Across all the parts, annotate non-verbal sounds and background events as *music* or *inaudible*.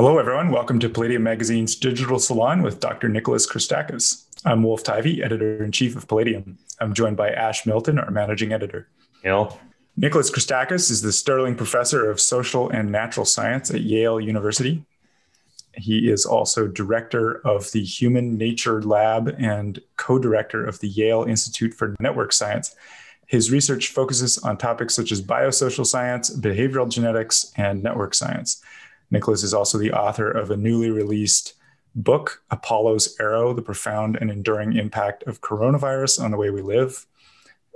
Hello, everyone. Welcome to Palladium Magazine's Digital Salon with Dr. Nicholas Christakis. I'm Wolf Tivy, editor in chief of Palladium. I'm joined by Ash Milton, our managing editor. Hill. Nicholas Christakis is the Sterling Professor of Social and Natural Science at Yale University. He is also director of the Human Nature Lab and co director of the Yale Institute for Network Science. His research focuses on topics such as biosocial science, behavioral genetics, and network science. Nicholas is also the author of a newly released book, Apollo's Arrow The Profound and Enduring Impact of Coronavirus on the Way We Live,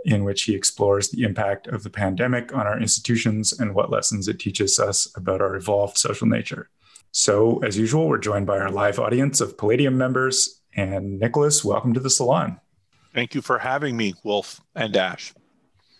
in which he explores the impact of the pandemic on our institutions and what lessons it teaches us about our evolved social nature. So, as usual, we're joined by our live audience of Palladium members. And Nicholas, welcome to the salon. Thank you for having me, Wolf and Ash.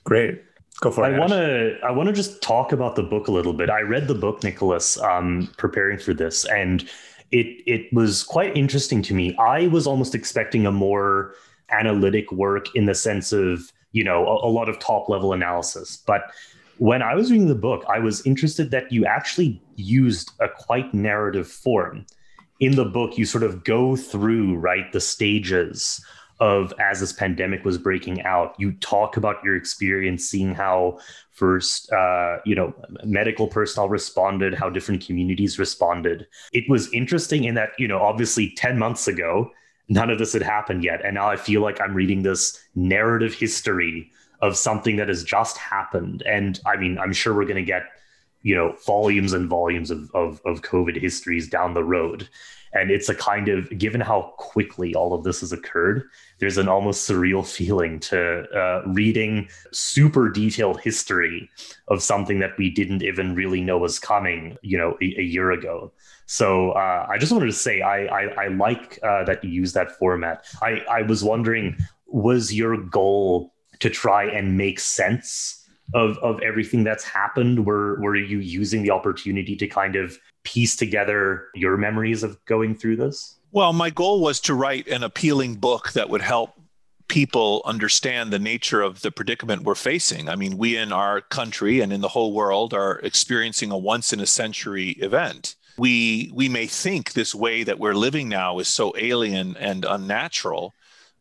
Great. Go for it. I want to. I want to just talk about the book a little bit. I read the book, Nicholas, um, preparing for this, and it it was quite interesting to me. I was almost expecting a more analytic work in the sense of you know a, a lot of top level analysis, but when I was reading the book, I was interested that you actually used a quite narrative form. In the book, you sort of go through, right, the stages of as this pandemic was breaking out. You talk about your experience, seeing how first, uh, you know, medical personnel responded, how different communities responded. It was interesting in that, you know, obviously 10 months ago, none of this had happened yet. And now I feel like I'm reading this narrative history of something that has just happened. And I mean, I'm sure we're going to get, you know, volumes and volumes of, of, of COVID histories down the road. And it's a kind of, given how quickly all of this has occurred, there's an almost surreal feeling to uh, reading super detailed history of something that we didn't even really know was coming, you know, a, a year ago. So uh, I just wanted to say I I, I like uh, that you use that format. I I was wondering, was your goal to try and make sense of of everything that's happened? Were were you using the opportunity to kind of piece together your memories of going through this? Well, my goal was to write an appealing book that would help people understand the nature of the predicament we're facing. I mean, we in our country and in the whole world are experiencing a once in a century event. We we may think this way that we're living now is so alien and unnatural,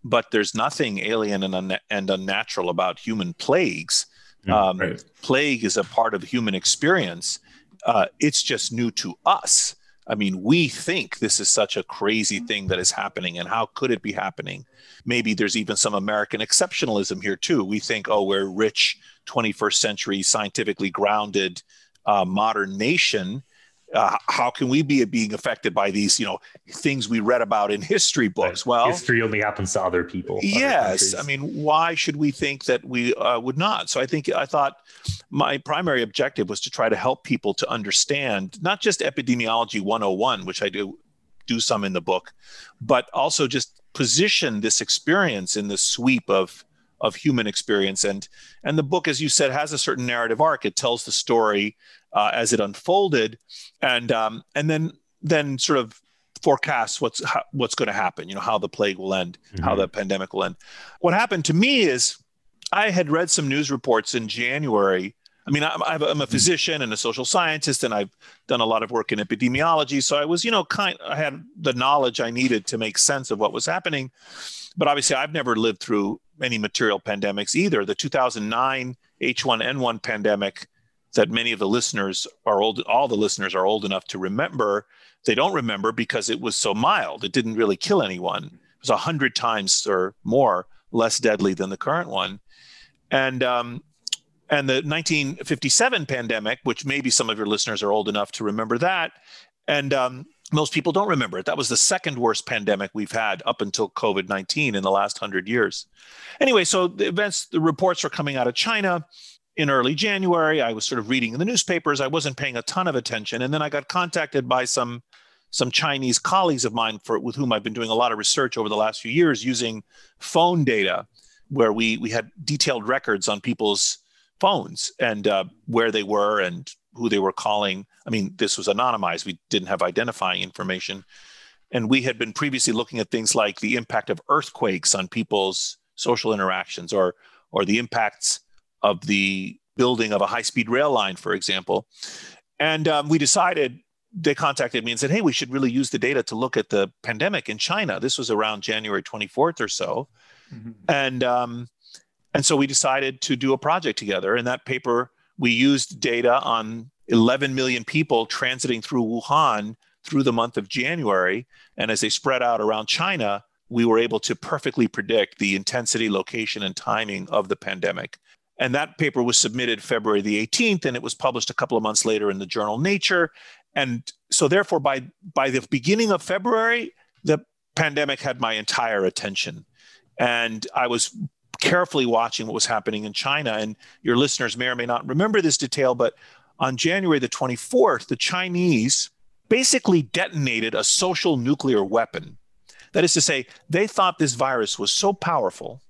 but there's nothing alien and, un- and unnatural about human plagues. Um, right. Plague is a part of human experience. Uh, it's just new to us. I mean, we think this is such a crazy thing that is happening, and how could it be happening? Maybe there's even some American exceptionalism here, too. We think, oh, we're rich, 21st century, scientifically grounded, uh, modern nation uh, how can we be being affected by these you know things we read about in history books? Well history only happens to other people yes. Other i mean why should we think that we uh, would not? So i think i thought my primary objective was to try to help people to understand not just epidemiology 101 which i do do some in the book but also just position this experience in the sweep of of human experience. And and the book as you said has a certain narrative arc. It tells the story uh, as it unfolded, and um, and then then sort of forecasts what's how, what's going to happen. You know how the plague will end, mm-hmm. how the pandemic will end. What happened to me is I had read some news reports in January. I mean, I'm, I'm a mm-hmm. physician and a social scientist, and I've done a lot of work in epidemiology. So I was, you know, kind. I had the knowledge I needed to make sense of what was happening. But obviously, I've never lived through any material pandemics either. The 2009 H1N1 pandemic that many of the listeners are old, all the listeners are old enough to remember. They don't remember because it was so mild. It didn't really kill anyone. It was a hundred times or more less deadly than the current one. And um, and the 1957 pandemic, which maybe some of your listeners are old enough to remember that, and um, most people don't remember it. That was the second worst pandemic we've had up until COVID 19 in the last hundred years. Anyway, so the events, the reports are coming out of China in early January. I was sort of reading in the newspapers. I wasn't paying a ton of attention, and then I got contacted by some some Chinese colleagues of mine for with whom I've been doing a lot of research over the last few years using phone data, where we we had detailed records on people's phones and uh, where they were and who they were calling. I mean, this was anonymized. We didn't have identifying information. And we had been previously looking at things like the impact of earthquakes on people's social interactions or or the impacts of the building of a high speed rail line, for example. And um, we decided they contacted me and said, "Hey, we should really use the data to look at the pandemic in China." This was around January 24th or so, mm-hmm. and um, and so we decided to do a project together. In that paper, we used data on 11 million people transiting through Wuhan through the month of January, and as they spread out around China, we were able to perfectly predict the intensity, location, and timing of the pandemic. And that paper was submitted February the 18th, and it was published a couple of months later in the journal Nature. And so, therefore, by by the beginning of February, the pandemic had my entire attention, and I was carefully watching what was happening in China. And your listeners may or may not remember this detail, but on January the 24th, the Chinese basically detonated a social nuclear weapon. That is to say, they thought this virus was so powerful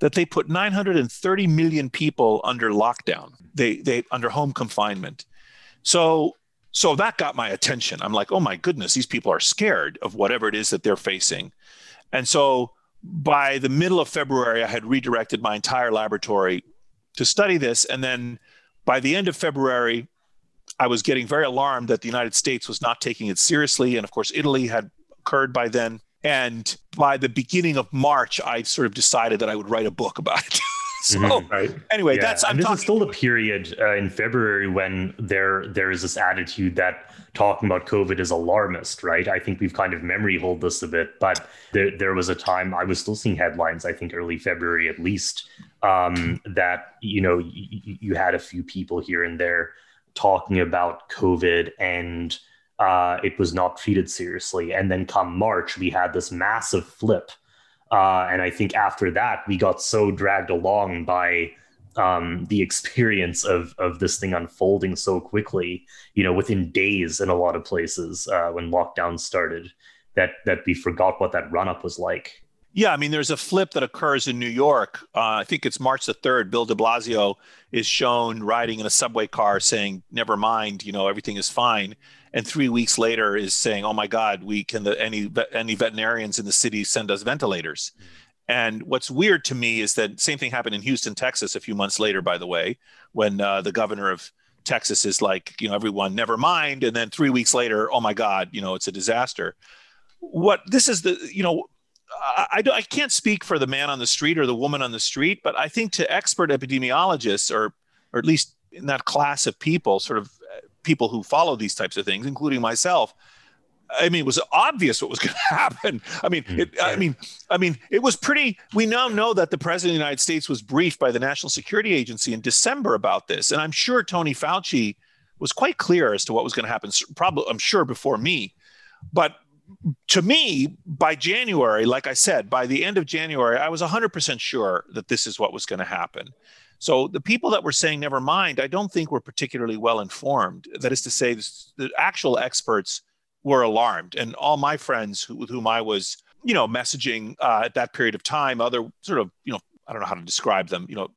that they put 930 million people under lockdown. They they under home confinement. So so that got my attention. I'm like, oh my goodness, these people are scared of whatever it is that they're facing. And so by the middle of February, I had redirected my entire laboratory to study this. And then by the end of February, I was getting very alarmed that the United States was not taking it seriously. And of course, Italy had occurred by then. And by the beginning of March, I sort of decided that I would write a book about it. *laughs* so mm-hmm. right. anyway, yeah. that's I'm and this talking- is still the period uh, in February when there there is this attitude that talking about COVID is alarmist, right? I think we've kind of memory hold this a bit, but there there was a time I was still seeing headlines. I think early February at least um, that you know y- you had a few people here and there talking about COVID and uh, it was not treated seriously. And then come March, we had this massive flip. Uh, and I think after that, we got so dragged along by um, the experience of of this thing unfolding so quickly, you know, within days in a lot of places uh, when lockdown started, that that we forgot what that run up was like. Yeah, I mean, there's a flip that occurs in New York. Uh, I think it's March the 3rd. Bill de Blasio is shown riding in a subway car saying, never mind, you know, everything is fine and three weeks later is saying, "Oh my God, we can the, any any veterinarians in the city send us ventilators." Mm. And what's weird to me is that same thing happened in Houston, Texas, a few months later. By the way, when uh, the governor of Texas is like, you know, everyone, never mind, and then three weeks later, oh my God, you know, it's a disaster. What this is the, you know, I, I, I can't speak for the man on the street or the woman on the street, but I think to expert epidemiologists, or or at least in that class of people, sort of people who follow these types of things, including myself, I mean, it was obvious what was *laughs* going to happen. I mean, it, I mm-hmm. mean, I mean, it was pretty. We now know that the president of the United States was briefed by the National Security Agency in December about this, and I'm sure Tony Fauci was quite clear as to what was going to happen. Probably, I'm sure before me, but to me, by January, like I said, by the end of January, I was 100% sure that this is what was going to happen. So the people that were saying never mind, I don't think were particularly well informed. That is to say, the actual experts were alarmed, and all my friends who, with whom I was, you know, messaging uh, at that period of time, other sort of, you know, I don't know how to describe them, you know,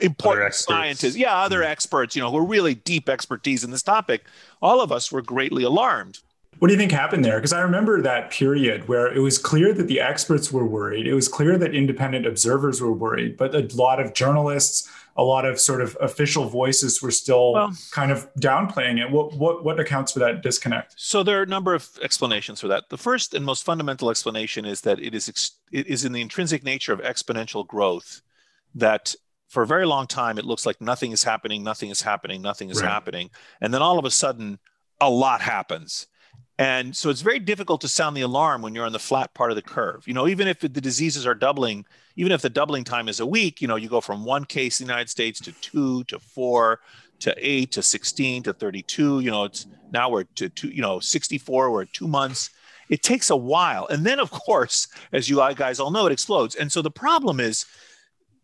important scientists, yeah, other mm-hmm. experts, you know, who are really deep expertise in this topic. All of us were greatly alarmed. What do you think happened there? Because I remember that period where it was clear that the experts were worried. It was clear that independent observers were worried, but a lot of journalists, a lot of sort of official voices were still well, kind of downplaying it. What, what what accounts for that disconnect? So there are a number of explanations for that. The first and most fundamental explanation is that it is ex- it is in the intrinsic nature of exponential growth that for a very long time it looks like nothing is happening, nothing is happening, nothing is right. happening, and then all of a sudden a lot happens and so it's very difficult to sound the alarm when you're on the flat part of the curve. You know, even if the diseases are doubling, even if the doubling time is a week, you know, you go from one case in the United States to two to four to eight to 16 to 32. You know, it's now we're to two, you know, 64, we're two months. It takes a while. And then, of course, as you guys all know, it explodes. And so the problem is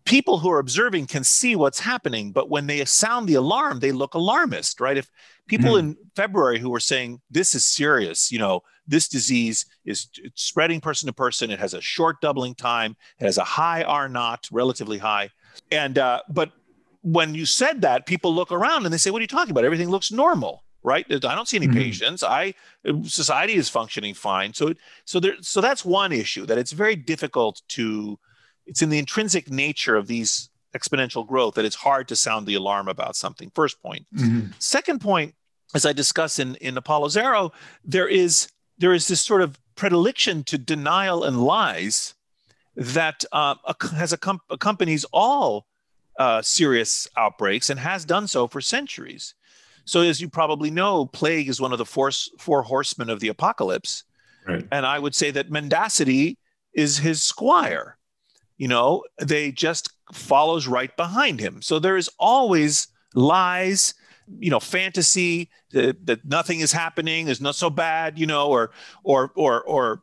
people who are observing can see what's happening, but when they sound the alarm, they look alarmist, right? If people mm. in February who were saying this is serious, you know, this disease is spreading person to person, it has a short doubling time, it has a high R naught, relatively high, and uh, but when you said that, people look around and they say, "What are you talking about? Everything looks normal." right? I don't see any mm-hmm. patients. I society is functioning fine. So so there so that's one issue that it's very difficult to it's in the intrinsic nature of these exponential growth that it's hard to sound the alarm about something. First point. Mm-hmm. Second point, as I discuss in in Apollo's Arrow, there is there is this sort of predilection to denial and lies that uh, has accompanies all uh, serious outbreaks and has done so for centuries. So, as you probably know, plague is one of the four, four horsemen of the apocalypse. Right. And I would say that mendacity is his squire. You know, they just follows right behind him. So there is always lies, you know, fantasy that, that nothing is happening, is not so bad, you know, or or or or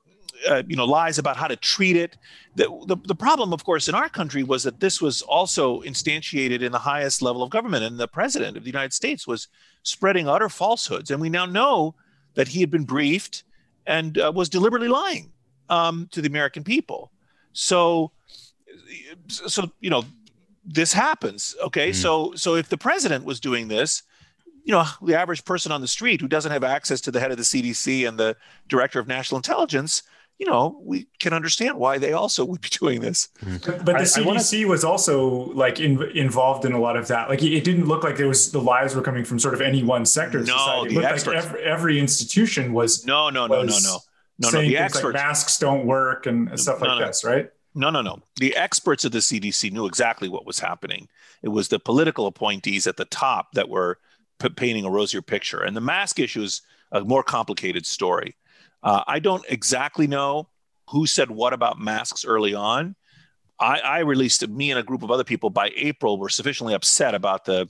uh, you know lies about how to treat it. The, the, the problem, of course, in our country was that this was also instantiated in the highest level of government, and the president of the United States was spreading utter falsehoods, and we now know that he had been briefed and uh, was deliberately lying um, to the American people. So, so you know, this happens. Okay, mm. so so if the president was doing this, you know, the average person on the street who doesn't have access to the head of the CDC and the director of national intelligence you know, we can understand why they also would be *laughs* doing this. Hmm. But, but the I, CDC I wanna... was also like in, involved in a lot of that. Like it didn't look like there was the lies were coming from sort of any one sector of no, society. It looked experts. like every, every, institution was no, no, no, no, no, no, saying no. The experts like masks don't work and stuff like no. this, right? No, no, no. The experts of the CDC knew exactly what was happening. It was the political appointees at the top that were p- painting a rosier picture, and the mask issue is a more complicated story. Uh, I don't exactly know who said what about masks early on. I, I released me and a group of other people by April were sufficiently upset about the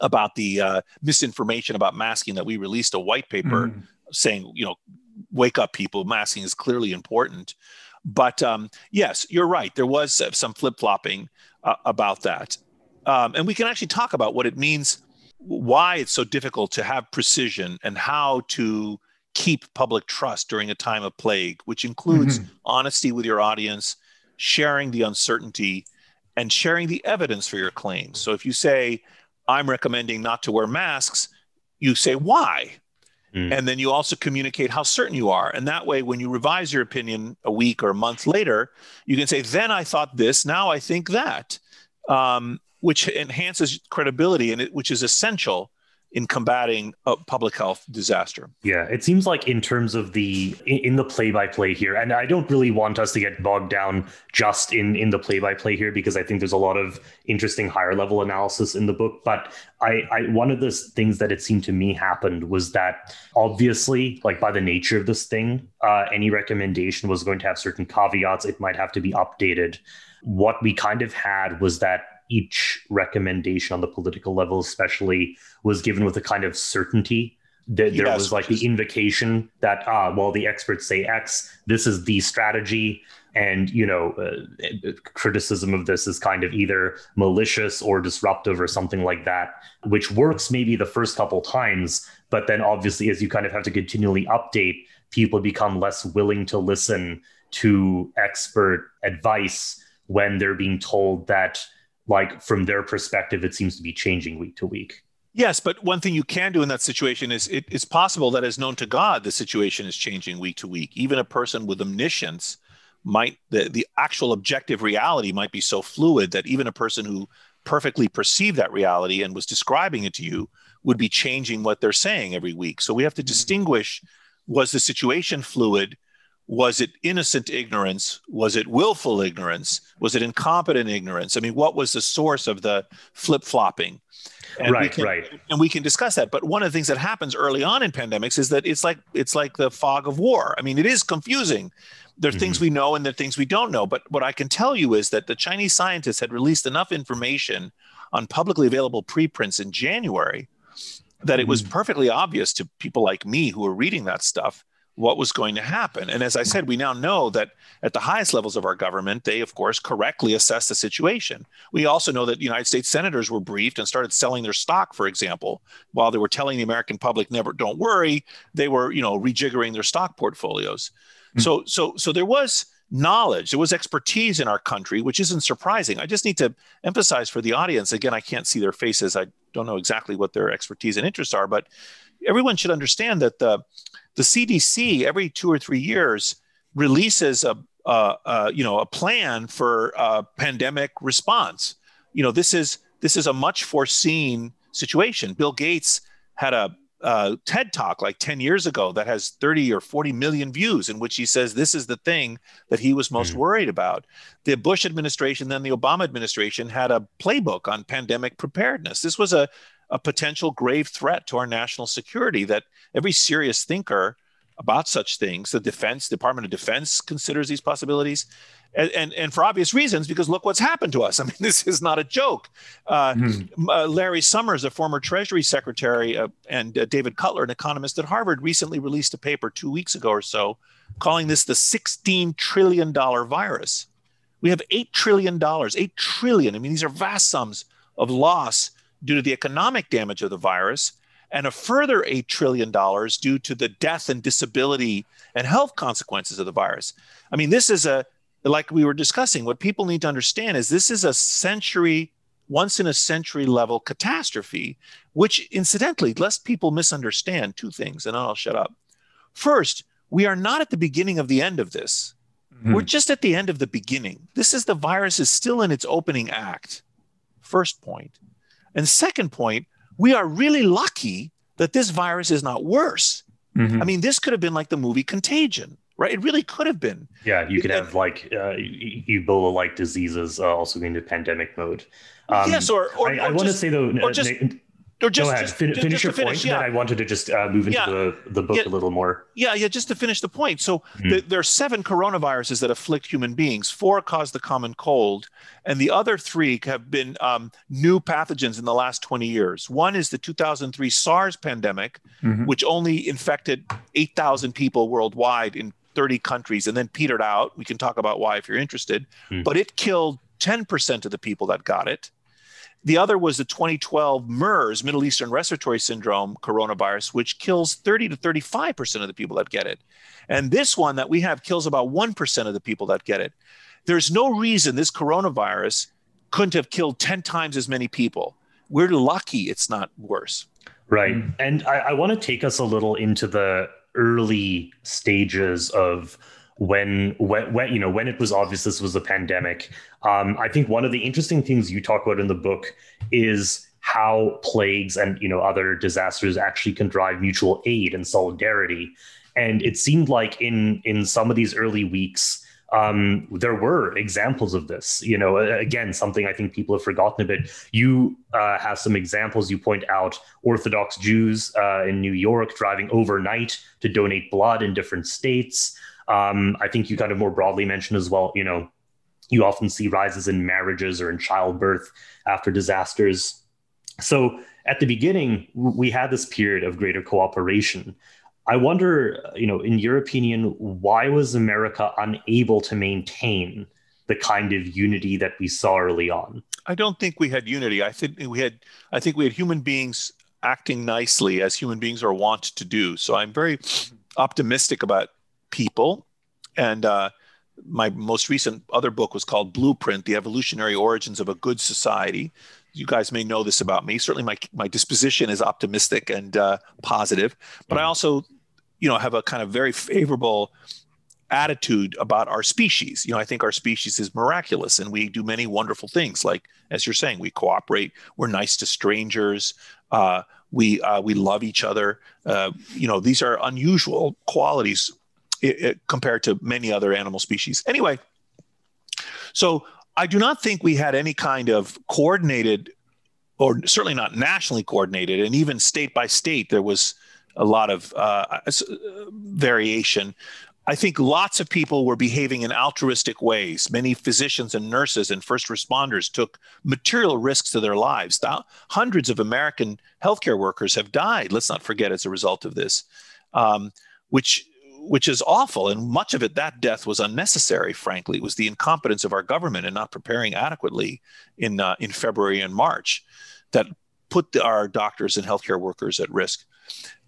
about the uh, misinformation about masking that we released a white paper mm. saying, you know, wake up, people. Masking is clearly important. But um, yes, you're right. There was some flip flopping uh, about that, um, and we can actually talk about what it means, why it's so difficult to have precision, and how to keep public trust during a time of plague, which includes mm-hmm. honesty with your audience, sharing the uncertainty, and sharing the evidence for your claims. So if you say, I'm recommending not to wear masks, you say why. Mm. And then you also communicate how certain you are. And that way, when you revise your opinion a week or a month later, you can say, then I thought this, now I think that, um, which enhances credibility and it, which is essential in combating a public health disaster. Yeah, it seems like in terms of the in, the play by play here, and I don't really want us to get bogged down just in in the play by play here because I think there's a lot of interesting higher level analysis in the book. But I, I one of the things that it seemed to me happened was that obviously, like by the nature of this thing, uh, any recommendation was going to have certain caveats. It might have to be updated. What we kind of had was that each recommendation on the political level, especially, was given with a kind of certainty. That there yes, was like the invocation that, ah, well, the experts say X, this is the strategy. And, you know, uh, criticism of this is kind of either malicious or disruptive or something like that, which works maybe the first couple times. But then obviously, as you kind of have to continually update, people become less willing to listen to expert advice when they're being told that like from their perspective, it seems to be changing week to week. Yes, but one thing you can do in that situation is it, it's possible that as known to God, the situation is changing week to week. Even a person with omniscience might the, the actual objective reality might be so fluid that even a person who perfectly perceived that reality and was describing it to you would be changing what they're saying every week. So we have to mm-hmm. distinguish was the situation fluid was it innocent ignorance? Was it willful ignorance? Was it incompetent ignorance? I mean what was the source of the flip-flopping? And right can, right. and we can discuss that. But one of the things that happens early on in pandemics is that it's like it's like the fog of war. I mean it is confusing. There are mm-hmm. things we know and there are things we don't know. But what i can tell you is that the chinese scientists had released enough information on publicly available preprints in january that it was mm-hmm. perfectly obvious to people like me who were reading that stuff what was going to happen. And as I said, we now know that at the highest levels of our government, they, of course, correctly assess the situation. We also know that United States senators were briefed and started selling their stock, for example, while they were telling the American public, never, don't worry, they were, you know, rejiggering their stock portfolios. Mm-hmm. So, so, so there was knowledge, there was expertise in our country, which isn't surprising. I just need to emphasize for the audience again, I can't see their faces. I don't know exactly what their expertise and interests are, but everyone should understand that the the CDC every two or three years releases a uh, uh, you know a plan for uh, pandemic response. You know this is this is a much foreseen situation. Bill Gates had a uh, TED talk like 10 years ago that has 30 or 40 million views, in which he says this is the thing that he was most mm. worried about. The Bush administration, then the Obama administration, had a playbook on pandemic preparedness. This was a, a potential grave threat to our national security that every serious thinker about such things, the Defense Department of Defense considers these possibilities and, and, and for obvious reasons, because look what's happened to us. *laughs* I mean, this is not a joke. Uh, mm-hmm. uh, Larry Summers, a former Treasury Secretary, uh, and uh, David Cutler, an economist at Harvard, recently released a paper two weeks ago or so calling this the $16 trillion virus. We have $8 trillion, 8 trillion. I mean, these are vast sums of loss due to the economic damage of the virus, and a further $8 trillion due to the death and disability and health consequences of the virus. I mean, this is a like we were discussing, what people need to understand is this is a century, once in a century level catastrophe, which incidentally, lest people misunderstand two things, and I'll shut up. First, we are not at the beginning of the end of this. Mm-hmm. We're just at the end of the beginning. This is the virus is still in its opening act. First point. And second point, we are really lucky that this virus is not worse. Mm-hmm. I mean, this could have been like the movie Contagion right? It really could have been. Yeah, you could have like uh, Ebola-like diseases uh, also into pandemic mode. Um, yes, or, or I, I want to say though, or just, or just, Go ahead. Just, fin- just, finish your finish, point. Yeah. Then I wanted to just uh, move into yeah. the, the book yeah. a little more. Yeah, yeah. Just to finish the point. So mm-hmm. the, there are seven coronaviruses that afflict human beings. Four cause the common cold, and the other three have been um, new pathogens in the last 20 years. One is the 2003 SARS pandemic, mm-hmm. which only infected 8,000 people worldwide in 30 countries and then petered out. We can talk about why if you're interested, mm-hmm. but it killed 10% of the people that got it. The other was the 2012 MERS, Middle Eastern Respiratory Syndrome coronavirus, which kills 30 to 35% of the people that get it. And this one that we have kills about 1% of the people that get it. There's no reason this coronavirus couldn't have killed 10 times as many people. We're lucky it's not worse. Right. Mm. And I, I want to take us a little into the early stages of when when, when you know when it was obvious this was a pandemic um, i think one of the interesting things you talk about in the book is how plagues and you know other disasters actually can drive mutual aid and solidarity and it seemed like in in some of these early weeks um, there were examples of this. You know, again, something I think people have forgotten a bit. You uh, have some examples. You point out Orthodox Jews uh, in New York driving overnight to donate blood in different states. Um, I think you kind of more broadly mentioned as well. You know, you often see rises in marriages or in childbirth after disasters. So at the beginning, we had this period of greater cooperation. I wonder, you know, in your opinion, why was America unable to maintain the kind of unity that we saw early on? I don't think we had unity. I think we had I think we had human beings acting nicely as human beings are wont to do. So I'm very optimistic about people. And uh, my most recent other book was called Blueprint: The Evolutionary Origins of a Good Society. You guys may know this about me. Certainly, my my disposition is optimistic and uh, positive, but I mm-hmm. also you know have a kind of very favorable attitude about our species. You know, I think our species is miraculous and we do many wonderful things. Like, as you're saying, we cooperate, we're nice to strangers, uh, we, uh, we love each other. Uh, you know, these are unusual qualities it, it, compared to many other animal species. Anyway, so I do not think we had any kind of coordinated, or certainly not nationally coordinated, and even state by state, there was a lot of uh, variation. I think lots of people were behaving in altruistic ways. Many physicians and nurses and first responders took material risks to their lives. Hundreds of American healthcare workers have died. Let's not forget as a result of this, um, which which is awful. And much of it, that death was unnecessary. Frankly, it was the incompetence of our government in not preparing adequately in uh, in February and March that put the, our doctors and healthcare workers at risk.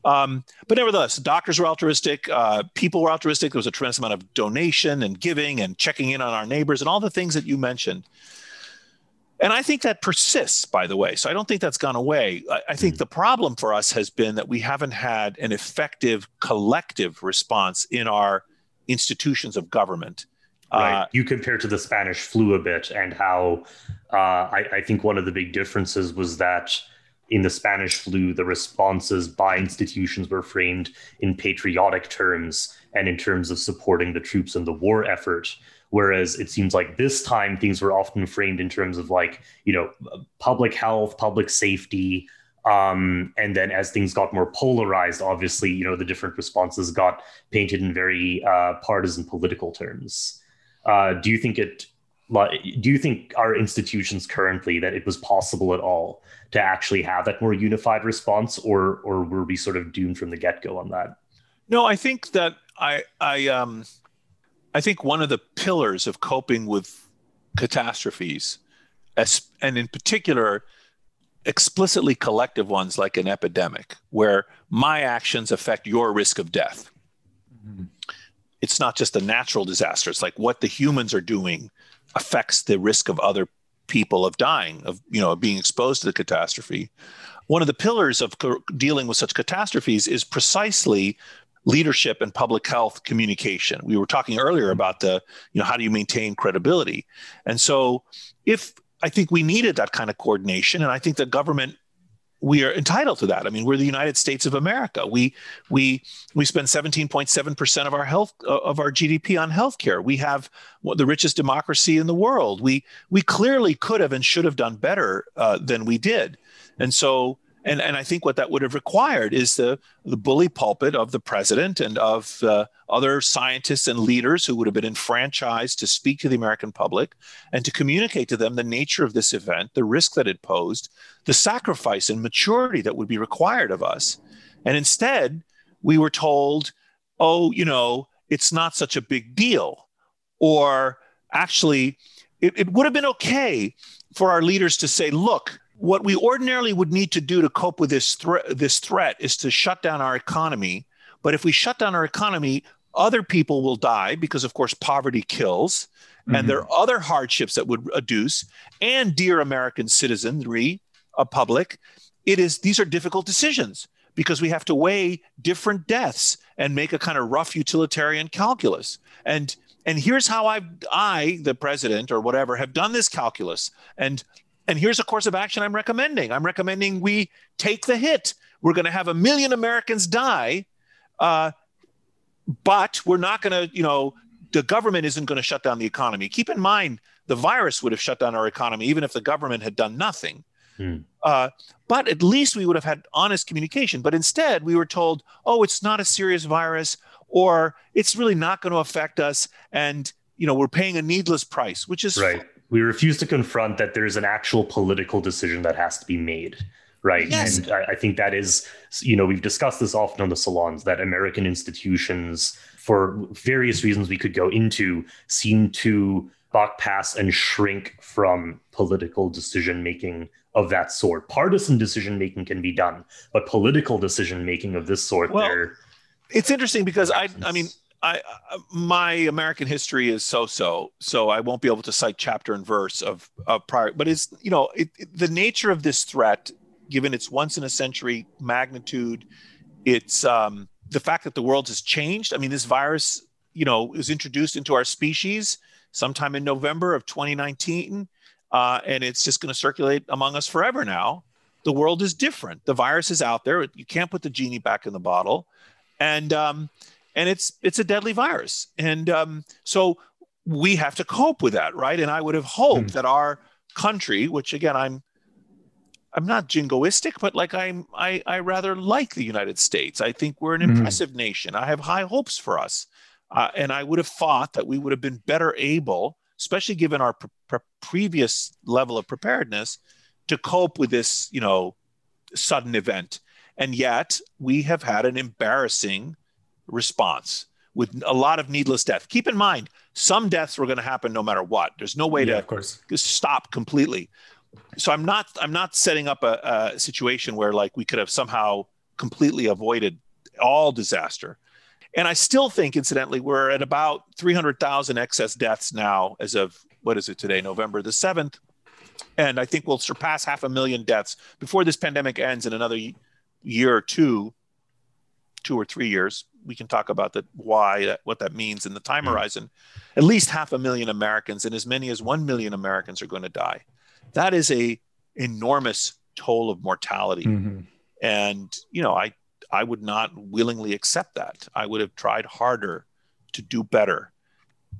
Um, but nevertheless, doctors were altruistic, uh, people were altruistic. There was a tremendous amount of donation and giving and checking in on our neighbors and all the things that you mentioned. And I think that persists, by the way. So I don't think that's gone away. I, I think mm. the problem for us has been that we haven't had an effective collective response in our institutions of government. Right. Uh, you compare to the Spanish flu a bit and how uh, I, I think one of the big differences was that in the Spanish flu, the responses by institutions were framed in patriotic terms and in terms of supporting the troops in the war effort. Whereas it seems like this time things were often framed in terms of like, you know, public health, public safety. Um, and then as things got more polarized, obviously, you know, the different responses got painted in very uh, partisan political terms. Uh, do you think it do you think our institutions currently that it was possible at all to actually have that more unified response or or were we sort of doomed from the get-go on that no i think that i i um i think one of the pillars of coping with catastrophes as, and in particular explicitly collective ones like an epidemic where my actions affect your risk of death mm-hmm. it's not just a natural disaster it's like what the humans are doing affects the risk of other people of dying, of you know, being exposed to the catastrophe. One of the pillars of co- dealing with such catastrophes is precisely leadership and public health communication. We were talking earlier about the, you know, how do you maintain credibility? And so if I think we needed that kind of coordination, and I think the government we are entitled to that. I mean, we're the United States of America. We we we spend 17.7 percent of our health of our GDP on healthcare. We have the richest democracy in the world. We we clearly could have and should have done better uh, than we did. And so and, and I think what that would have required is the, the bully pulpit of the president and of uh, other scientists and leaders who would have been enfranchised to speak to the American public and to communicate to them the nature of this event, the risk that it posed, the sacrifice and maturity that would be required of us. And instead, we were told, oh, you know, it's not such a big deal. Or actually, it, it would have been okay for our leaders to say, look, what we ordinarily would need to do to cope with this threat this threat is to shut down our economy. But if we shut down our economy other people will die because of course poverty kills mm-hmm. and there are other hardships that would adduce and dear american citizenry a public it is these are difficult decisions because we have to weigh different deaths and make a kind of rough utilitarian calculus. And and here's how i i the president or whatever have done this calculus. And and here's a course of action I'm recommending. I'm recommending we take the hit. We're going to have a million Americans die, uh, but we're not going to, you know, the government isn't going to shut down the economy. Keep in mind, the virus would have shut down our economy even if the government had done nothing. Hmm. Uh, but at least we would have had honest communication. But instead, we were told, oh, it's not a serious virus, or it's really not going to affect us. And, you know, we're paying a needless price, which is right we refuse to confront that there's an actual political decision that has to be made right yes. and I, I, think that is you know we've discussed this often on the salons that american institutions for various reasons we could go into seem to buck pass and shrink from political decision making of that sort partisan decision making can be done but political decision making of this sort well, it's interesting because i i mean I, my American history is so-so, so I won't be able to cite chapter and verse of, of prior. But it's you know it, it, the nature of this threat, given its once in a century magnitude, it's um, the fact that the world has changed. I mean, this virus, you know, was introduced into our species sometime in November of 2019, uh, and it's just going to circulate among us forever now. The world is different. The virus is out there. You can't put the genie back in the bottle, and um, and it's it's a deadly virus. And um, so we have to cope with that, right? And I would have hoped mm. that our country, which again I'm I'm not jingoistic, but like I'm I I rather like the United States. I think we're an mm. impressive nation. I have high hopes for us, uh, and I would have thought that we would have been better able, especially given our pre- pre- previous level of preparedness, to cope with this you know sudden event. And yet we have had an embarrassing response with a lot of needless death. Keep in mind, some deaths were going to happen no matter what. There's no way yeah, to of course. stop completely. So I'm not I'm not setting up a, a situation where like we could have somehow completely avoided all disaster. And I still think, incidentally, we're at about 300,000 excess deaths now as of what is it today, November the 7th. And I think we'll surpass half a million deaths before this pandemic ends in another year or two, two or three years we can talk about that why that, what that means in the time mm horizon at least half a million americans and as many as 1 million americans are going to die that is a enormous toll of mortality. Mm-hmm. And you know, I I would not willingly accept that. I would have tried harder to do better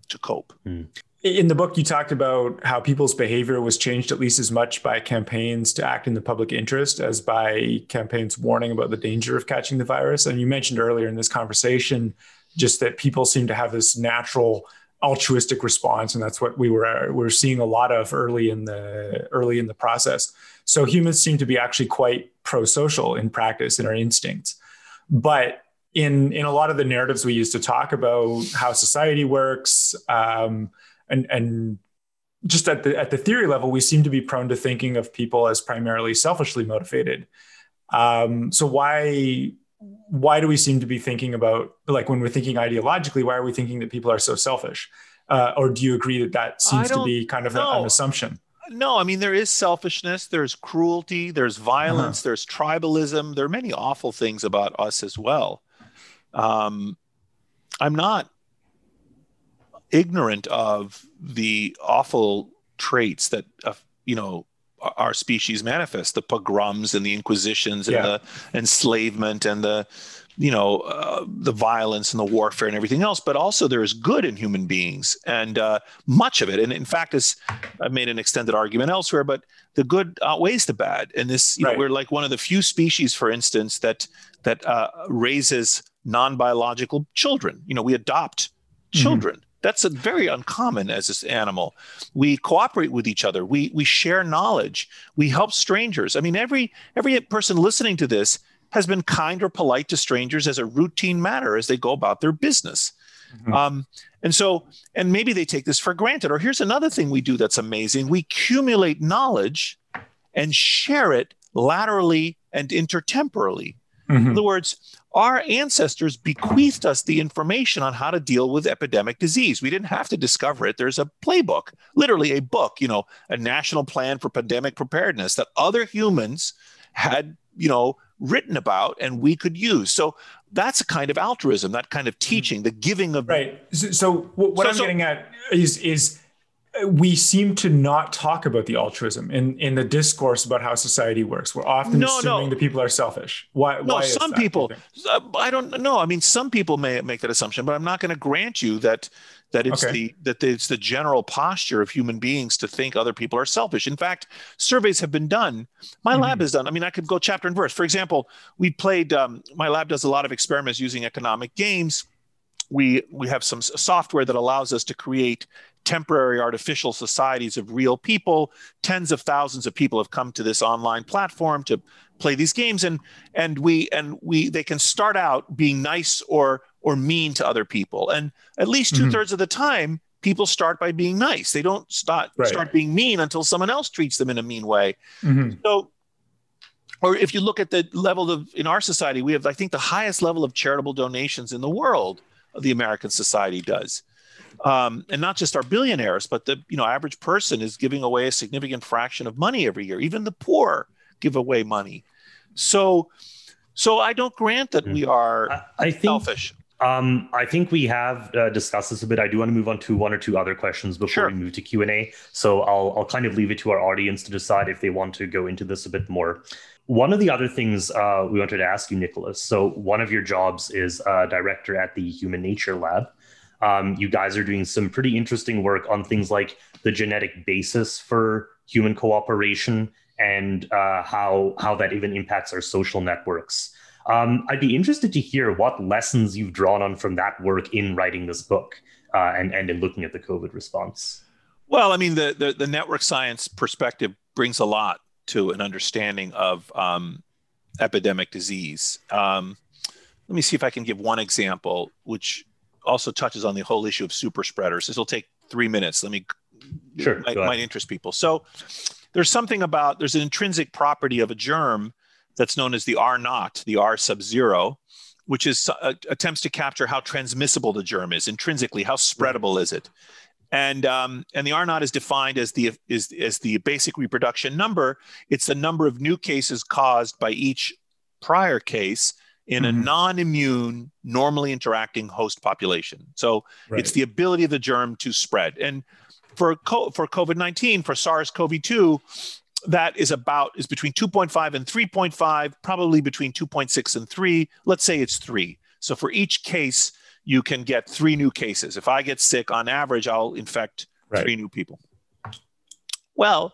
to cope. Mm. In the book, you talked about how people's behavior was changed at least as much by campaigns to act in the public interest as by campaigns warning about the danger of catching the virus. And you mentioned earlier in this conversation just that people seem to have this natural altruistic response, and that's what we were we are seeing a lot of early in the early in the process. So humans seem to be actually quite pro-social in practice in our instincts, but in in a lot of the narratives we use to talk about how society works. Um, and and just at the at the theory level, we seem to be prone to thinking of people as primarily selfishly motivated. Um, so why why do we seem to be thinking about like when we're thinking ideologically? Why are we thinking that people are so selfish? Uh, or do you agree that that seems to be kind of an assumption? No, I mean there is selfishness, there's cruelty, there's violence, uh-huh. there's tribalism. There are many awful things about us as well. Um, I'm not ignorant of the awful traits that uh, you know our species manifest the pogroms and the inquisitions and yeah. the enslavement and the you know uh, the violence and the warfare and everything else but also there is good in human beings and uh, much of it and in fact as i've made an extended argument elsewhere but the good outweighs the bad and this you right. know, we're like one of the few species for instance that that uh, raises non-biological children you know we adopt mm-hmm. children mm-hmm. That's a very uncommon as this animal. We cooperate with each other. We we share knowledge. We help strangers. I mean, every every person listening to this has been kind or polite to strangers as a routine matter as they go about their business. Mm-hmm. Um, and so, and maybe they take this for granted. Or here's another thing we do that's amazing: we accumulate knowledge and share it laterally and intertemporally. Mm-hmm. In other words, our ancestors bequeathed us the information on how to deal with epidemic disease. We didn't have to discover it. There's a playbook, literally a book, you know, a national plan for pandemic preparedness that other humans had, you know, written about and we could use. So that's a kind of altruism, that kind of teaching, the giving of right. So, so what so, I'm so, getting at is is we seem to not talk about the altruism in, in the discourse about how society works. We're often no, assuming no. that people are selfish. Why? No, why some people. Uh, I don't know. I mean, some people may make that assumption, but I'm not going to grant you that that it's okay. the that it's the general posture of human beings to think other people are selfish. In fact, surveys have been done. My mm-hmm. lab has done. I mean, I could go chapter and verse. For example, we played. Um, my lab does a lot of experiments using economic games we we have some software that allows us to create temporary artificial societies of real people. Tens of thousands of people have come to this online platform to play these games, and and we and we they can start out being nice or or mean to other people, and at least 2 mm-hmm. thirds of the time. People start by being nice. They don't start right. start being mean until someone else treats them in a mean way. Mm-hmm. So or if you look at the level of in our society we have i think the highest level of charitable donations in the world the american society does um, and not just our billionaires, but the you know average person is giving away a significant fraction of money every year. Even the poor give away money. So, so I don't grant that we are I, I think, selfish. Um, I think we have uh, discussed this a bit. I do want to move on to one or two other questions before sure. we move to Q and A. So I'll I'll kind of leave it to our audience to decide if they want to go into this a bit more. One of the other things uh, we wanted to ask you, Nicholas. So one of your jobs is uh, director at the Human Nature Lab. Um, you guys are doing some pretty interesting work on things like the genetic basis for human cooperation and uh, how how that even impacts our social networks. Um, I'd be interested to hear what lessons you've drawn on from that work in writing this book uh, and and in looking at the COVID response. Well, I mean, the, the, the network science perspective brings a lot to an understanding of um, epidemic disease. Um, let me see if I can give one example, which also touches on the whole issue of super spreaders. This will take three minutes. Let me sure might, might interest people. So there's something about there's an intrinsic property of a germ that's known as the R naught, the R sub zero, which is uh, attempts to capture how transmissible the germ is intrinsically, how spreadable is it, and um, and the R naught is defined as the is as the basic reproduction number. It's the number of new cases caused by each prior case in mm-hmm. a non-immune, normally interacting host population. So right. it's the ability of the germ to spread. And for co- for COVID nineteen, for SARS-CoV two, that is about is between 2.5 and 3.5 probably between 2.6 and 3 let's say it's 3 so for each case you can get three new cases if i get sick on average i'll infect right. three new people well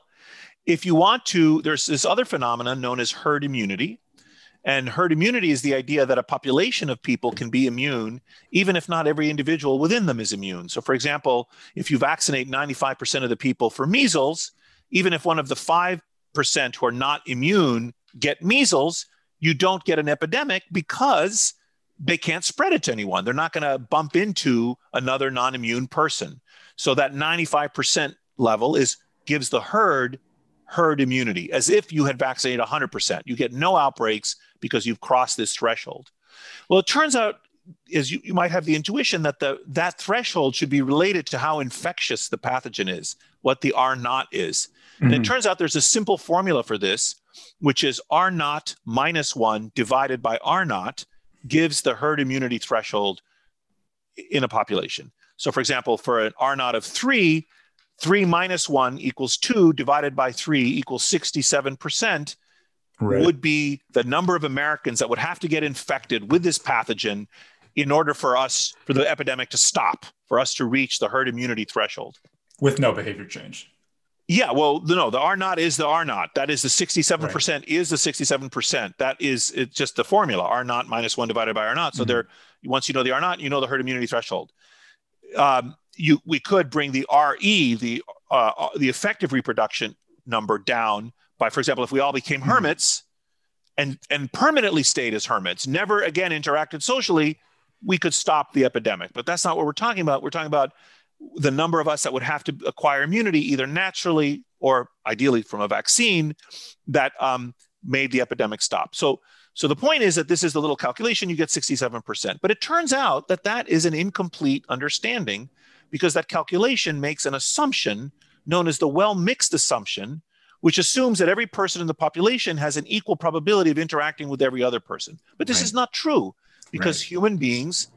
if you want to there's this other phenomenon known as herd immunity and herd immunity is the idea that a population of people can be immune, even if not every individual within them is immune. So, for example, if you vaccinate 95% of the people for measles, even if one of the 5% who are not immune get measles, you don't get an epidemic because they can't spread it to anyone. They're not going to bump into another non immune person. So, that 95% level is gives the herd herd immunity as if you had vaccinated 100%. You get no outbreaks because you've crossed this threshold. Well, it turns out as you, you might have the intuition that the that threshold should be related to how infectious the pathogen is, what the R naught is. Mm-hmm. And it mm-hmm. turns out there's a simple formula for this, which is R naught minus one divided by R naught gives the herd immunity threshold in a population. So, for example, for an R naught of three, 3 minus 1 equals 2 divided by 3 equals 67% right. would be the number of Americans that would have to get infected with this pathogen in order for us, for the epidemic to stop, for us to reach the herd immunity threshold. With no behavior change. Yeah, well, no, the R naught is the R naught. That is the 67% right. is the 67%. That is it's just the formula, R naught minus one divided by R naught. So mm-hmm. there, once you know the R naught, you know the herd immunity threshold. Um, you we could bring the RE, the uh, uh, the effective reproduction number down by, for example, if we all became mm-hmm. hermits and and permanently stayed as hermits, never again interacted socially, we could stop the epidemic. But that's not what we're talking about. We're talking about the number of us that would have to acquire immunity either naturally or ideally from a vaccine that um, made the epidemic stop. So so the point is that this is the little calculation, you get 67%. But it turns out that that is an incomplete understanding because that calculation makes an assumption known as the well mixed assumption, which assumes that every person in the population has an equal probability of interacting with every other person. But this right. is not true because right. human beings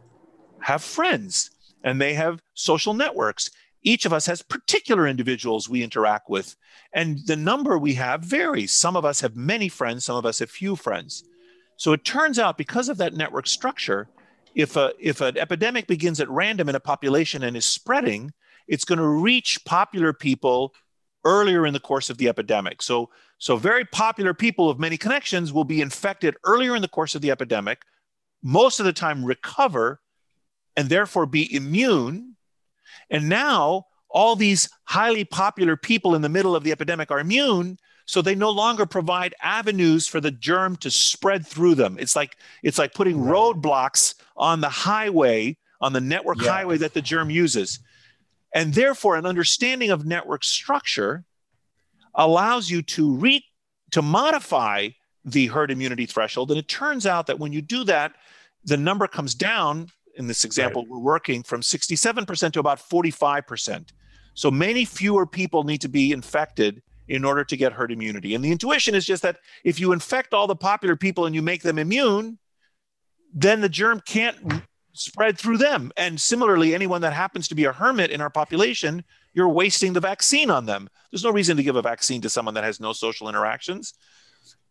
have friends and they have social networks. Each of us has particular individuals we interact with, and the number we have varies. Some of us have many friends, some of us have few friends. So it turns out because of that network structure, if a if an epidemic begins at random in a population and is spreading, it's going to reach popular people earlier in the course of the epidemic. So so very popular people of many connections will be infected earlier in the course of the epidemic, most of the time recover and therefore be immune. And now all these highly popular people in the middle of the epidemic are immune so they no longer provide avenues for the germ to spread through them. It's like it's like putting roadblocks on the highway on the network yeah. highway that the germ uses. And therefore an understanding of network structure allows you to re to modify the herd immunity threshold. And it turns out that when you do that the number comes down in this example right. we're working from 67% to about 45% so many fewer people need to be infected in order to get herd immunity. And the intuition is just that if you infect all the popular people and you make them immune, then the germ can't spread through them. And similarly, anyone that happens to be a hermit in our population, you're wasting the vaccine on them. There's no reason to give a vaccine to someone that has no social interactions.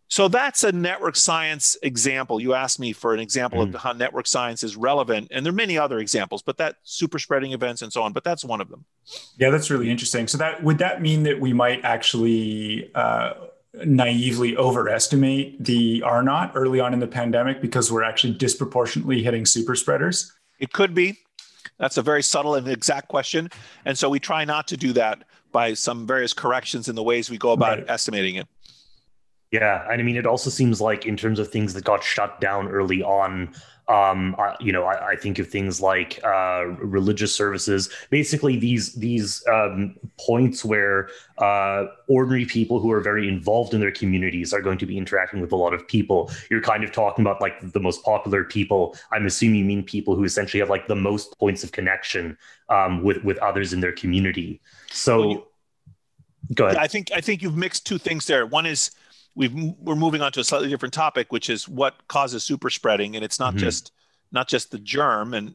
So that's a network science example. You asked me for an example mm. of how network science is relevant, and there are many other examples, but that super spreading events and so on. But that's one of them. Yeah, that's really interesting. So that would that mean that we might actually uh, naively overestimate the R naught early on in the pandemic because we're actually disproportionately hitting super spreaders? It could be. That's a very subtle and exact question, and so we try not to do that by some various corrections in the ways we go about right. estimating it. Yeah, and I mean, it also seems like in terms of things that got shut down early on, um, uh, you know, I, I, think of things like uh, religious services. Basically, these these um, points where uh, ordinary people who are very involved in their communities are going to be interacting with a lot of people. You're kind of talking about like the most popular people. I'm assuming you mean people who essentially have like the most points of connection um, with with others in their community. So, well, you, go ahead. I think I think you've mixed two things there. One is we are moving on to a slightly different topic, which is what causes super spreading, and it's not mm-hmm. just not just the germ, and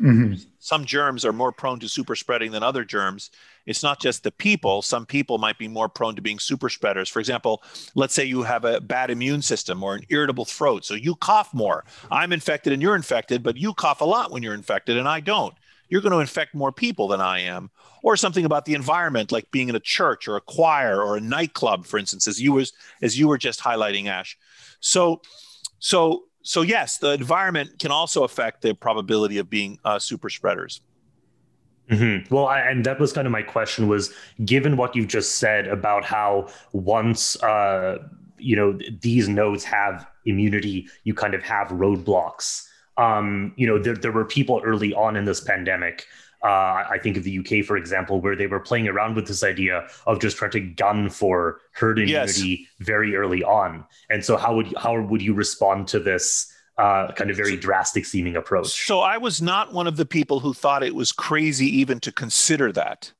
Mm-hmm. Some germs are more prone to super spreading than other germs. It's not just the people. Some people might be more prone to being super spreaders. For example, let's say you have a bad immune system or an irritable throat. So you cough more. I'm infected and you're infected, but you cough a lot when you're infected and I don't. You're going to infect more people than I am. Or something about the environment, like being in a church or a choir or a nightclub, for instance, as you was as you were just highlighting, Ash. So, so so yes, the environment can also affect the probability of being uh, super spreaders. Mm-hmm. Well, I, and that was kind of my question was given what you've just said about how once uh, you know these nodes have immunity, you kind of have roadblocks. Um, you know, there, there were people early on in this pandemic uh, I think of the UK, for example, where they were playing around with this idea of just trying to gun for herd immunity yes. very early on. And so, how would how would you respond to this uh, kind of very drastic seeming approach? So, I was not one of the people who thought it was crazy even to consider that.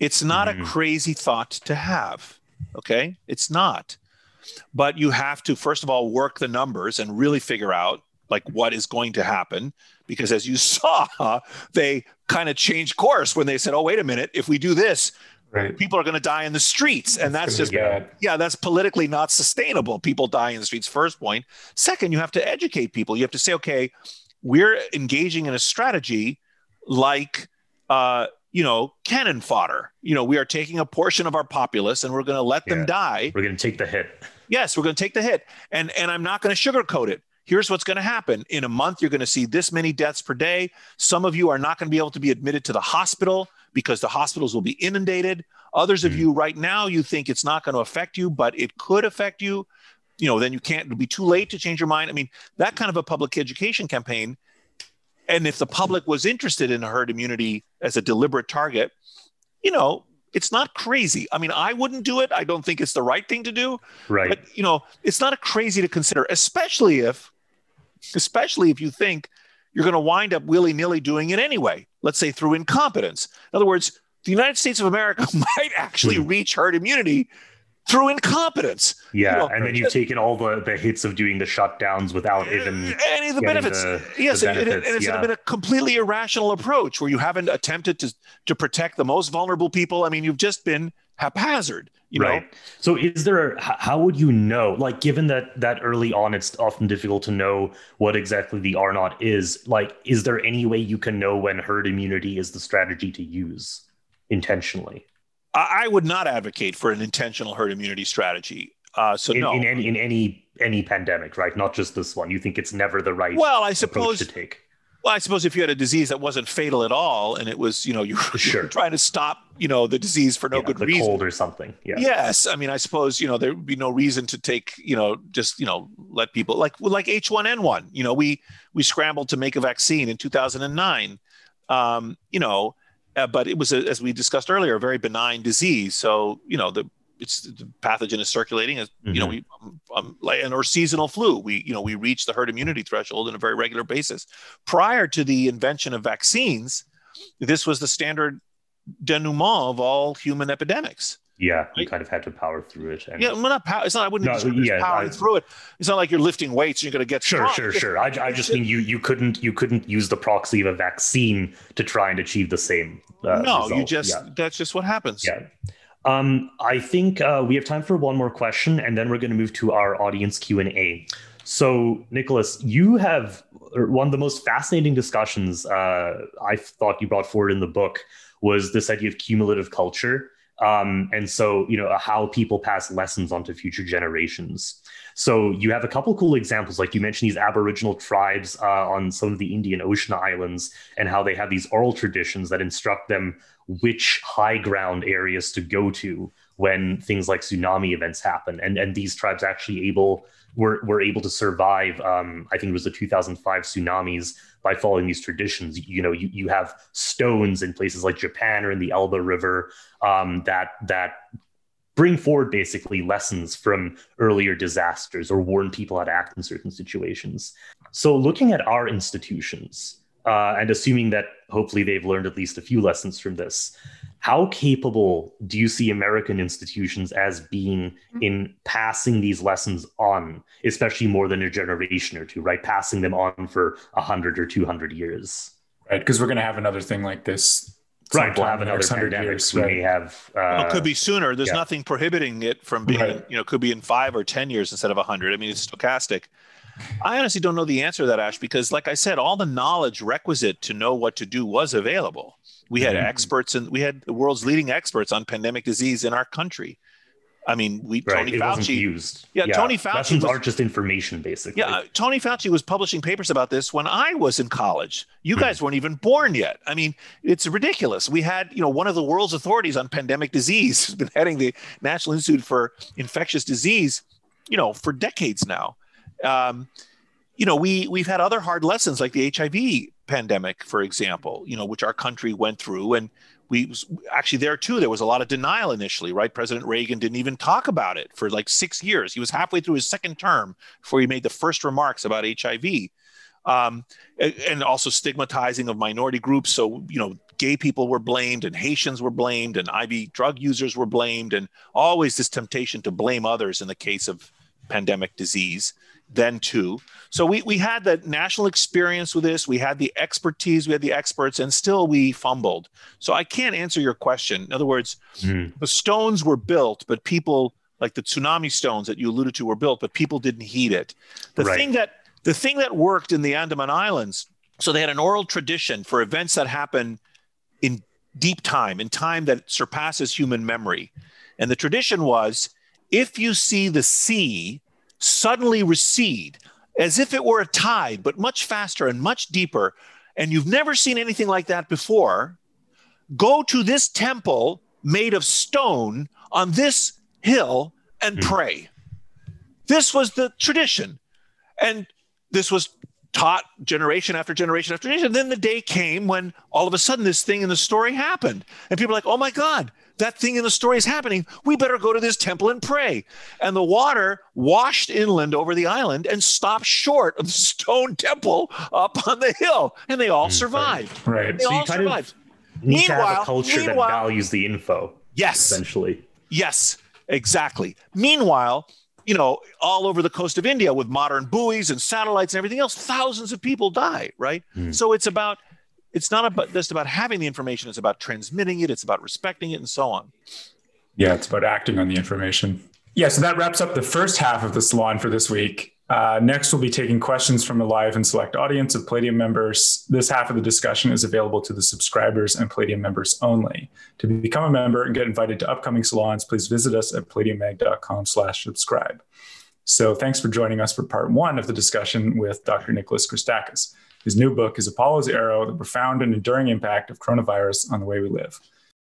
It's not mm-hmm. a crazy thought to have. Okay, it's not. But you have to first of all work the numbers and really figure out like what is going to happen because as you *laughs* saw they kind of changed course when they said oh wait a minute if we do this right. people are going to die in the streets and that's, just yeah that's politically not sustainable people die in the streets first point second you have to educate people you have to say okay we're engaging in a strategy like uh, you know, cannon fodder. You know, we are taking a portion of our populace and we're going to let yeah. them die. We're going to take the hit. Yes, we're going to take the hit, and and I'm not going to sugarcoat it here's what's going to happen in a month you're going to see this many deaths per day some of you are not going to be able to be admitted to the hospital because the hospitals will be inundated others of mm. you right now you think it's not going to affect you but it could affect you you know then you can't it'll be too late to change your mind i mean that kind of a public education campaign and if the public was interested in herd immunity as a deliberate target you know it's not crazy. I mean, I wouldn't do it. I don't think it's the right thing to do. Right. But you know, it's not a crazy to consider, especially if especially if you think you're going to wind up willy nilly doing it anyway, let's say through incompetence. In other words, the United States of America *laughs* might actually hmm. reach herd immunity through incompetence. Yeah, you know, and then you've taken all the, the hits of doing the shutdowns without even any of the benefits. The, yes, the benefits. and, and it's yeah. been a completely irrational approach where you haven't attempted to to protect the most vulnerable people. I mean, you've just been haphazard you right. know so is there a, how would you know like given that that early on it's often difficult to know what exactly the r naught is like is there any way you can know when herd immunity is the strategy to use intentionally? I would not advocate for an intentional herd immunity strategy uh, so in, no. in any in any any pandemic right? Not just this one. You think it's never the right well i suppose to take well, I suppose if you had a disease that wasn't fatal at all, and it was, you know, you were, sure. trying to stop, you know, the disease for no yeah, good the reason, cold or something. Yeah. Yes, I mean, I suppose you know there would be no reason to take, you know, just you know, let people like like H1N1. You know, we we scrambled to make a vaccine in 2009. Um, you know, uh, but it was a, as we discussed earlier, a very benign disease. So you know, the it's the pathogen is circulating as mm-hmm. you know mm-hmm. we um, um, like and or seasonal flu we you know we reach the herd immunity threshold on a very regular basis prior to the invention of vaccines this was the standard denouement of all human epidemics yeah, right? you kind of had to power through it. And... Yeah, well, not power. It's not. I wouldn't. No, yeah, powering I, through it. It's not like you're lifting weights. and You're going to get sure, strong. sure, sure. I, I just mean you you couldn't you couldn't use the proxy of a vaccine to try and achieve the same. Uh, no, result. you just yeah. that's just what happens. Yeah. Um, I think uh, we have time for one more question, and then we're going to move to our audience Q and A. So, Nicholas, you have er, one of the most fascinating discussions uh, I thought you brought forward in the book was this idea of cumulative culture. Um, and so, you know, how people pass lessons onto future generations. So you have a couple cool examples, like you mentioned these Aboriginal tribes uh, on some of the Indian Ocean islands, and how they have these oral traditions that instruct them which high ground areas to go to when things like tsunami events happen. And and these tribes actually able were were able to survive. Um, I think it was the 2005 tsunamis by following these traditions. You know, you, you have stones in places like Japan or in the Elbe River um, that that bring forward basically lessons from earlier disasters or warn people how to act in certain situations. So, looking at our institutions uh, and assuming that hopefully they've learned at least a few lessons from this, how capable do you see American institutions as being mm-hmm. in passing these lessons on, especially more than a generation or two, right? Passing them on for 100 or 200 years. Right. Because we're going to have another thing like this. Right. We'll have another pandemic. Years, we right? may have. Uh, well, it could be sooner. There's yeah. nothing prohibiting it from being, right. you know, could be in five or 10 years instead of 100. I mean, it's stochastic. I honestly don't know the answer to that, Ash, because like I said, all the knowledge requisite to know what to do was available. We had mm-hmm. experts and we had the world's leading experts on pandemic disease in our country. I mean, we right. Tony it Fauci used. Yeah, yeah, Tony Fauci lessons was, aren't just information, basically. Yeah, Tony Fauci was publishing papers about this when I was in college. You hmm. guys weren't even born yet. I mean, it's ridiculous. We had, you know, one of the world's authorities on pandemic disease *laughs* has been heading the National Institute for Infectious Disease, you know, for decades now. Um, you know, we we've had other hard lessons like the HIV pandemic, for example, you know, which our country went through. And we actually there too, there was a lot of denial initially, right? President Reagan didn't even talk about it for like six years. He was halfway through his second term before he made the first remarks about HIV. Um, and also stigmatizing of minority groups. So, you know, gay people were blamed and Haitians were blamed and IV drug users were blamed, and always this temptation to blame others in the case of pandemic disease then too. So we, we had the national experience with this. We had the expertise, we had the experts, and still we fumbled. So I can't answer your question. In other words, mm. the stones were built, but people like the tsunami stones that you alluded to were built, but people didn't heed it. The right. thing that the thing that worked in the Andaman Islands, so they had an oral tradition for events that happen in deep time, in time that surpasses human memory. And the tradition was if you see the sea suddenly recede as if it were a tide, but much faster and much deeper, and you've never seen anything like that before, go to this temple made of stone on this hill and mm. pray. This was the tradition. And this was taught generation after generation after generation. And then the day came when all of a sudden this thing in the story happened. And people are like, oh my God, that thing in the story is happening. We better go to this temple and pray. And the water washed inland over the island and stopped short of the *laughs* stone temple up on the hill. And they all mm, survived. Right. They so all survived. need to have a culture that values the info. Yes. Essentially. Yes, exactly. Meanwhile, you know, all over the coast of India with modern buoys and satellites and everything else, thousands of people die, right? Mm. So it's about it's not about just about having the information it's about transmitting it it's about respecting it and so on. Yeah it's about acting on the information. Yeah so that wraps up the first half of the salon for this week. Uh, next we'll be taking questions from a live and select audience of palladium members. This half of the discussion is available to the subscribers and palladium members only. To become a member and get invited to upcoming salons please visit us at palladiummag.com slash subscribe. So thanks for joining us for part one of the discussion with dr nicholas christakis his new book is Apollo's Arrow The Profound and Enduring Impact of Coronavirus on the Way We Live.